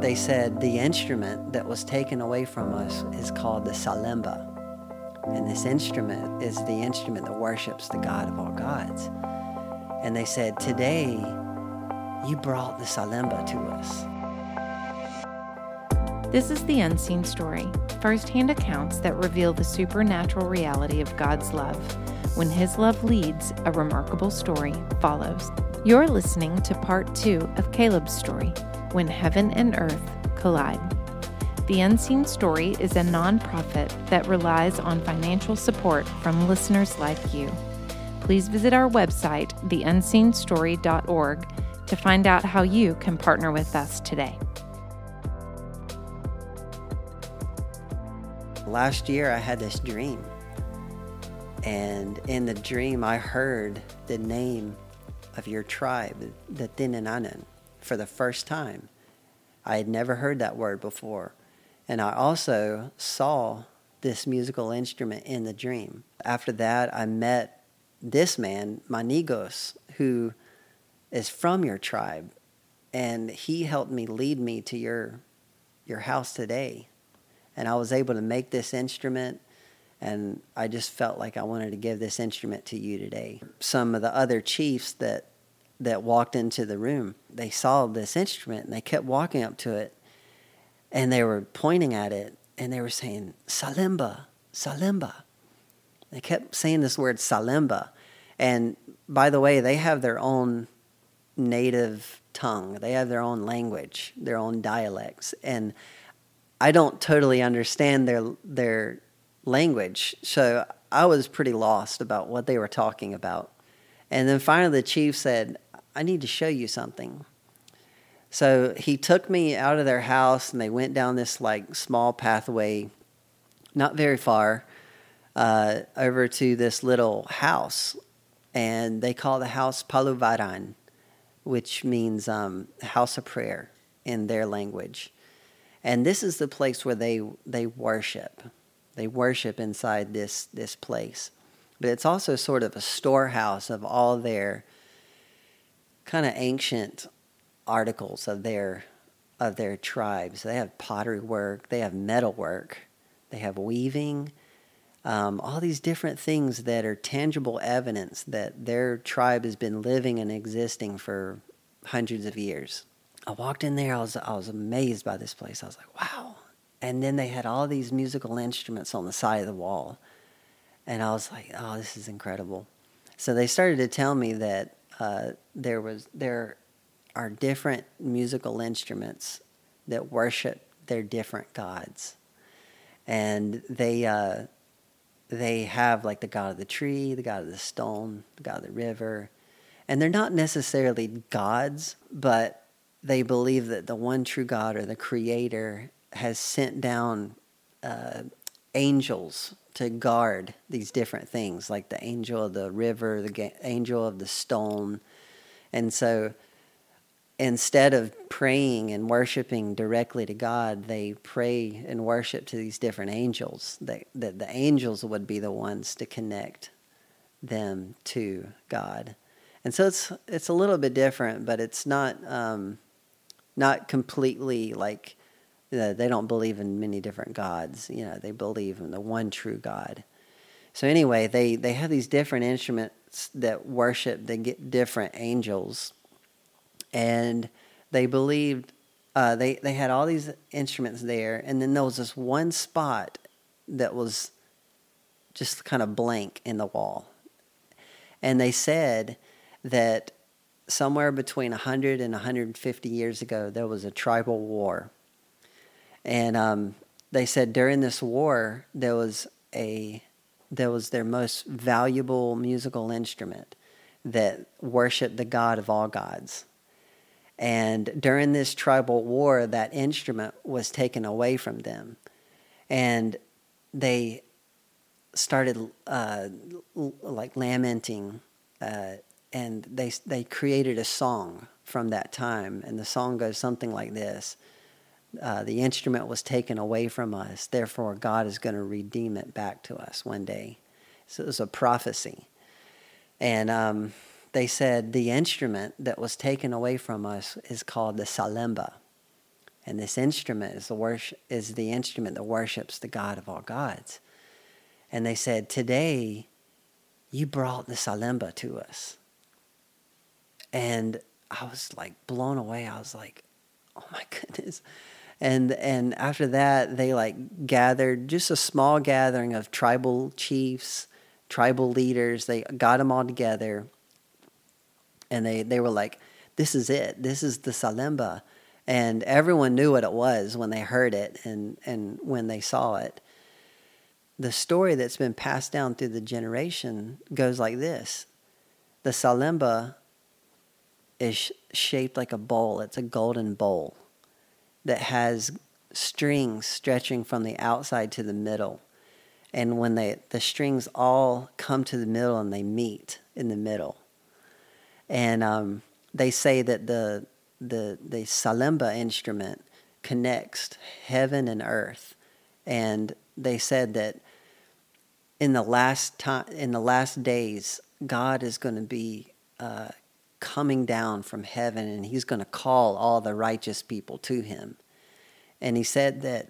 they said the instrument that was taken away from us is called the salemba. And this instrument is the instrument that worships the God of all gods. And they said, Today, you brought the salemba to us. This is the Unseen Story, first-hand accounts that reveal the supernatural reality of God's love. When His love leads, a remarkable story follows. You're listening to part two of Caleb's story, When Heaven and Earth Collide. The Unseen Story is a nonprofit that relies on financial support from listeners like you. Please visit our website, theunseenstory.org, to find out how you can partner with us today. Last year, I had this dream. And in the dream, I heard the name of your tribe, the Tininanan, for the first time. I had never heard that word before. And I also saw this musical instrument in the dream. After that, I met this man, Manigos, who is from your tribe. And he helped me lead me to your, your house today and I was able to make this instrument and I just felt like I wanted to give this instrument to you today. Some of the other chiefs that that walked into the room, they saw this instrument and they kept walking up to it and they were pointing at it and they were saying Salemba, Salimba. They kept saying this word Salemba. And by the way, they have their own native tongue. They have their own language, their own dialects. And I don't totally understand their their language, so I was pretty lost about what they were talking about. And then finally, the chief said, "I need to show you something." So he took me out of their house, and they went down this like small pathway, not very far, uh, over to this little house, and they call the house Paluvaran, which means um, house of prayer in their language. And this is the place where they they worship. They worship inside this this place. But it's also sort of a storehouse of all their kind of ancient articles of their of their tribes. They have pottery work, they have metal work, they have weaving, um, all these different things that are tangible evidence that their tribe has been living and existing for hundreds of years. I walked in there. I was I was amazed by this place. I was like, wow. And then they had all these musical instruments on the side of the wall, and I was like, oh, this is incredible. So they started to tell me that uh, there was there are different musical instruments that worship their different gods, and they. Uh, they have like the god of the tree, the god of the stone, the god of the river, and they're not necessarily gods, but they believe that the one true God or the Creator has sent down uh, angels to guard these different things, like the angel of the river, the angel of the stone. And so instead of praying and worshiping directly to God, they pray and worship to these different angels, that, that the angels would be the ones to connect them to God. And so it's it's a little bit different, but it's not um, not completely like they don't believe in many different gods. You know, they believe in the one true God. So anyway, they they have these different instruments that worship they get different angels, and they believed uh, they they had all these instruments there, and then there was this one spot that was just kind of blank in the wall, and they said that somewhere between 100 and 150 years ago, there was a tribal war. And um, they said during this war, there was a there was their most valuable musical instrument that worshiped the God of all gods. And during this tribal war, that instrument was taken away from them. And they started uh, like lamenting uh, and they they created a song from that time, and the song goes something like this: uh, "The instrument was taken away from us, therefore God is going to redeem it back to us one day." So it was a prophecy, and um, they said the instrument that was taken away from us is called the salemba, and this instrument is the worship, is the instrument that worships the God of all gods. And they said, Today you brought the Salemba to us. And I was like blown away. I was like, oh my goodness. And and after that they like gathered just a small gathering of tribal chiefs, tribal leaders. They got them all together and they, they were like, This is it. This is the Salemba. And everyone knew what it was when they heard it and, and when they saw it the story that's been passed down through the generation goes like this the salemba is sh- shaped like a bowl it's a golden bowl that has strings stretching from the outside to the middle. And when they the strings all come to the middle and they meet in the middle. And um, they say that the the the salemba instrument connects heaven and earth. And they said that in the last time, in the last days, God is going to be uh, coming down from heaven, and He's going to call all the righteous people to Him. And He said that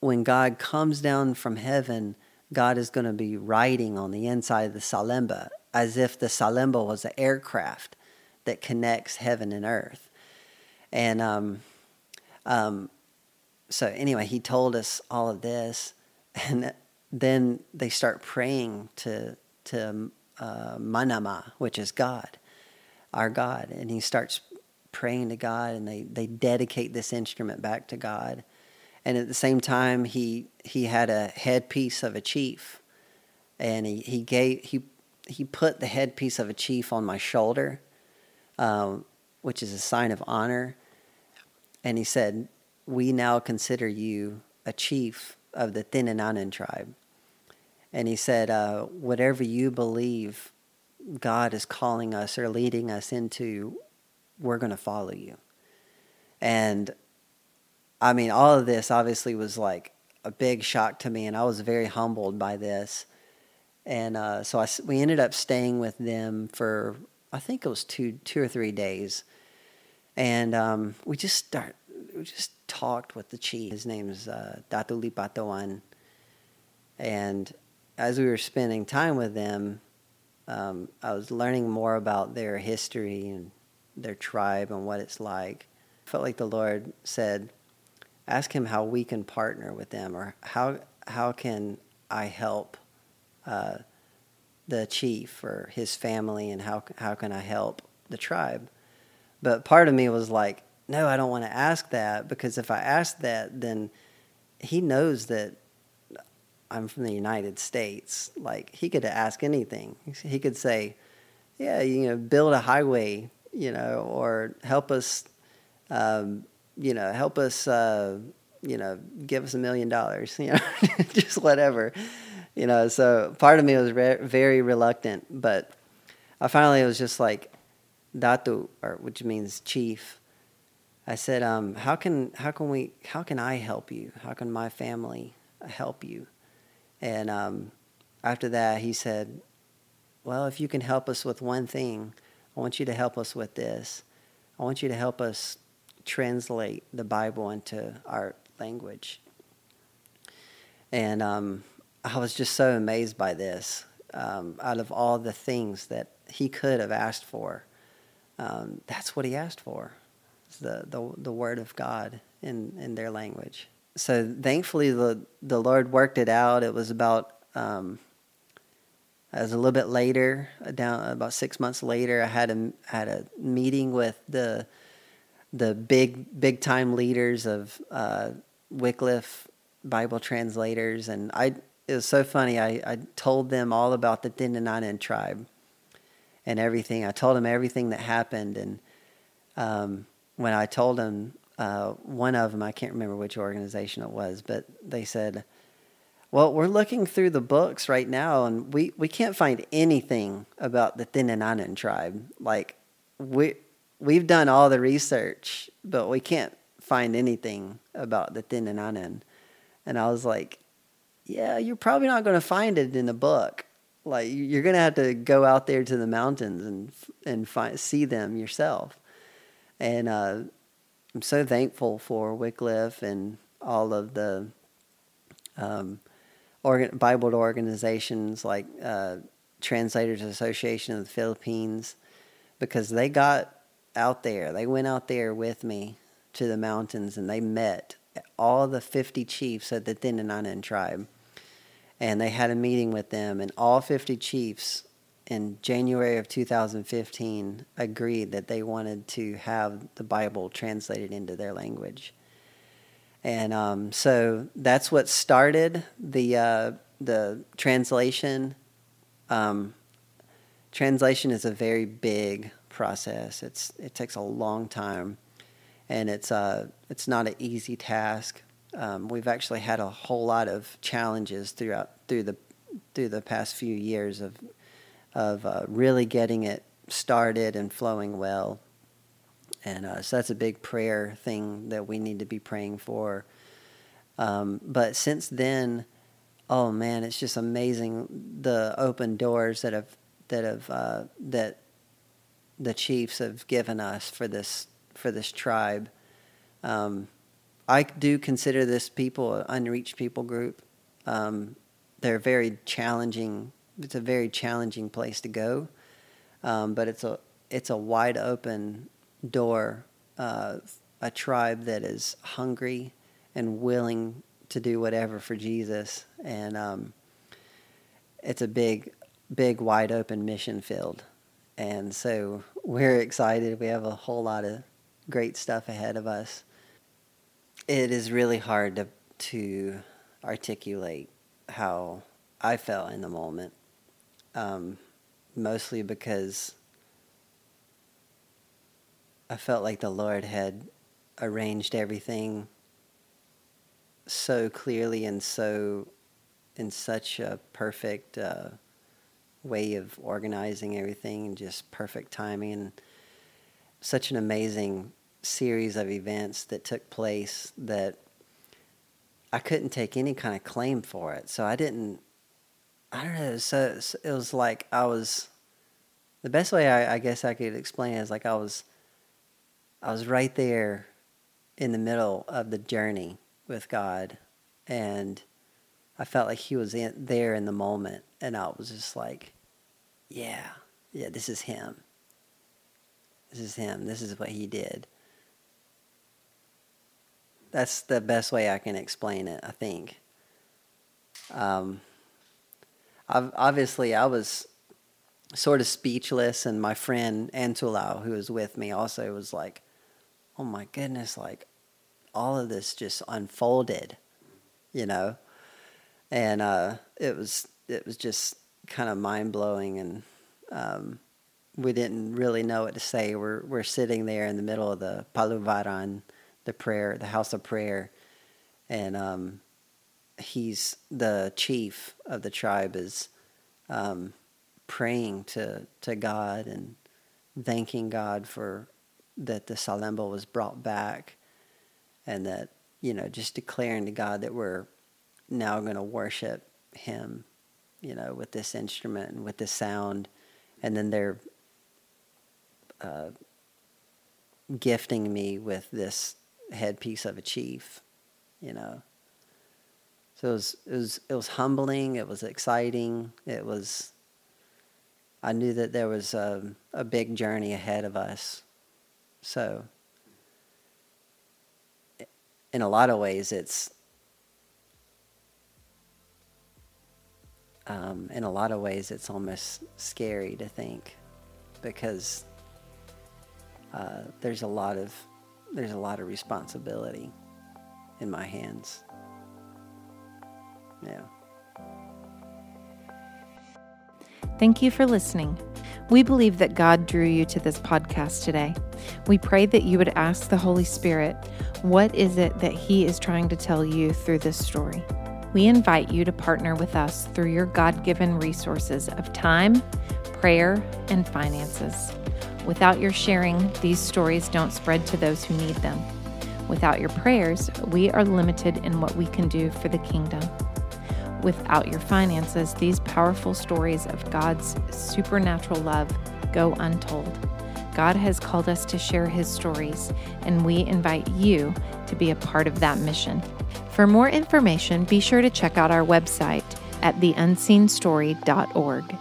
when God comes down from heaven, God is going to be riding on the inside of the Salemba, as if the Salemba was an aircraft that connects heaven and earth. And um, um, so, anyway, he told us all of this, and then they start praying to to uh, Manama, which is God, our God, and he starts praying to God, and they they dedicate this instrument back to God, and at the same time he he had a headpiece of a chief, and he he gave he he put the headpiece of a chief on my shoulder, um, which is a sign of honor, and he said, "We now consider you a chief of the Thininanan tribe." And he said, uh, whatever you believe God is calling us or leading us into, we're going to follow you. And I mean, all of this obviously was like a big shock to me, and I was very humbled by this. And uh, so I, we ended up staying with them for I think it was two two or three days, and um, we just start we just talked with the chief. His name is uh, Datu Lipatoan, and as we were spending time with them, um, I was learning more about their history and their tribe and what it's like. I felt like the Lord said, "Ask Him how we can partner with them, or how how can I help uh, the chief or his family, and how how can I help the tribe?" But part of me was like, "No, I don't want to ask that because if I ask that, then He knows that I'm from the United States. Like he could ask anything. He could say, "Yeah, you know, build a highway, you know, or help us, um, you know, help us, uh, you know, give us a million dollars, you know, just whatever, you know." So part of me was re- very reluctant, but I finally was just like, "Datu," or which means chief. I said, um, "How can how can we how can I help you? How can my family help you?" And um, after that, he said, Well, if you can help us with one thing, I want you to help us with this. I want you to help us translate the Bible into our language. And um, I was just so amazed by this. Um, out of all the things that he could have asked for, um, that's what he asked for the, the, the Word of God in, in their language so thankfully the the Lord worked it out. It was about um, it was a little bit later, down about six months later. I had a had a meeting with the the big big time leaders of uh, Wycliffe Bible translators, and I it was so funny. I, I told them all about the Thininanan tribe and everything. I told them everything that happened, and um, when I told them uh, one of them, I can't remember which organization it was, but they said, well, we're looking through the books right now, and we, we can't find anything about the Thininanan tribe. Like, we, we've done all the research, but we can't find anything about the Thininanan. And I was like, yeah, you're probably not going to find it in the book. Like, you're going to have to go out there to the mountains and, and find, see them yourself. And uh, I'm so thankful for Wycliffe and all of the um, organ- Bible organizations like uh, Translators Association of the Philippines because they got out there. They went out there with me to the mountains and they met all the 50 chiefs of the Tinananan tribe. And they had a meeting with them, and all 50 chiefs in January of 2015 agreed that they wanted to have the Bible translated into their language. And um, so that's what started the, uh, the translation. Um, translation is a very big process. It's, it takes a long time and it's uh, it's not an easy task. Um, we've actually had a whole lot of challenges throughout through the through the past few years of of uh, really getting it started and flowing well. And uh, so that's a big prayer thing that we need to be praying for. Um, but since then, oh man, it's just amazing the open doors that have that have uh, that the chiefs have given us for this for this tribe. Um, I do consider this people an unreached people group. Um, they're very challenging. It's a very challenging place to go, um, but it's a it's a wide open door. Uh, a tribe that is hungry and willing to do whatever for Jesus, and um, it's a big, big, wide open mission field. And so we're excited. We have a whole lot of great stuff ahead of us. It is really hard to, to articulate how I felt in the moment, um, mostly because I felt like the Lord had arranged everything so clearly and so in such a perfect uh, way of organizing everything and just perfect timing and such an amazing series of events that took place that I couldn't take any kind of claim for it. So I didn't, I don't know. So it was like I was, the best way I, I guess I could explain it is like I was, I was right there in the middle of the journey with God. And I felt like He was in, there in the moment. And I was just like, yeah, yeah, this is Him. This is Him. This is what He did. That's the best way I can explain it, I think. Um, obviously, I was sort of speechless, and my friend Antulau, who was with me, also was like, "Oh my goodness!" Like all of this just unfolded, you know, and uh, it was it was just kind of mind blowing, and um, we didn't really know what to say. We're we're sitting there in the middle of the Paluvaran the prayer, the house of prayer, and um, he's the chief of the tribe is um, praying to to God and thanking God for that the Salemba was brought back, and that you know just declaring to God that we're now going to worship Him, you know, with this instrument and with this sound, and then they're uh, gifting me with this headpiece of a chief, you know. So it was, it was it was humbling. It was exciting. It was. I knew that there was a, a big journey ahead of us. So, in a lot of ways, it's. Um, in a lot of ways, it's almost scary to think, because uh, there's a lot of there's a lot of responsibility in my hands. Yeah. Thank you for listening. We believe that God drew you to this podcast today. We pray that you would ask the Holy Spirit, what is it that He is trying to tell you through this story? We invite you to partner with us through your God given resources of time, prayer, and finances. Without your sharing, these stories don't spread to those who need them. Without your prayers, we are limited in what we can do for the kingdom. Without your finances, these powerful stories of God's supernatural love go untold. God has called us to share His stories, and we invite you to be a part of that mission. For more information, be sure to check out our website at theunseenstory.org.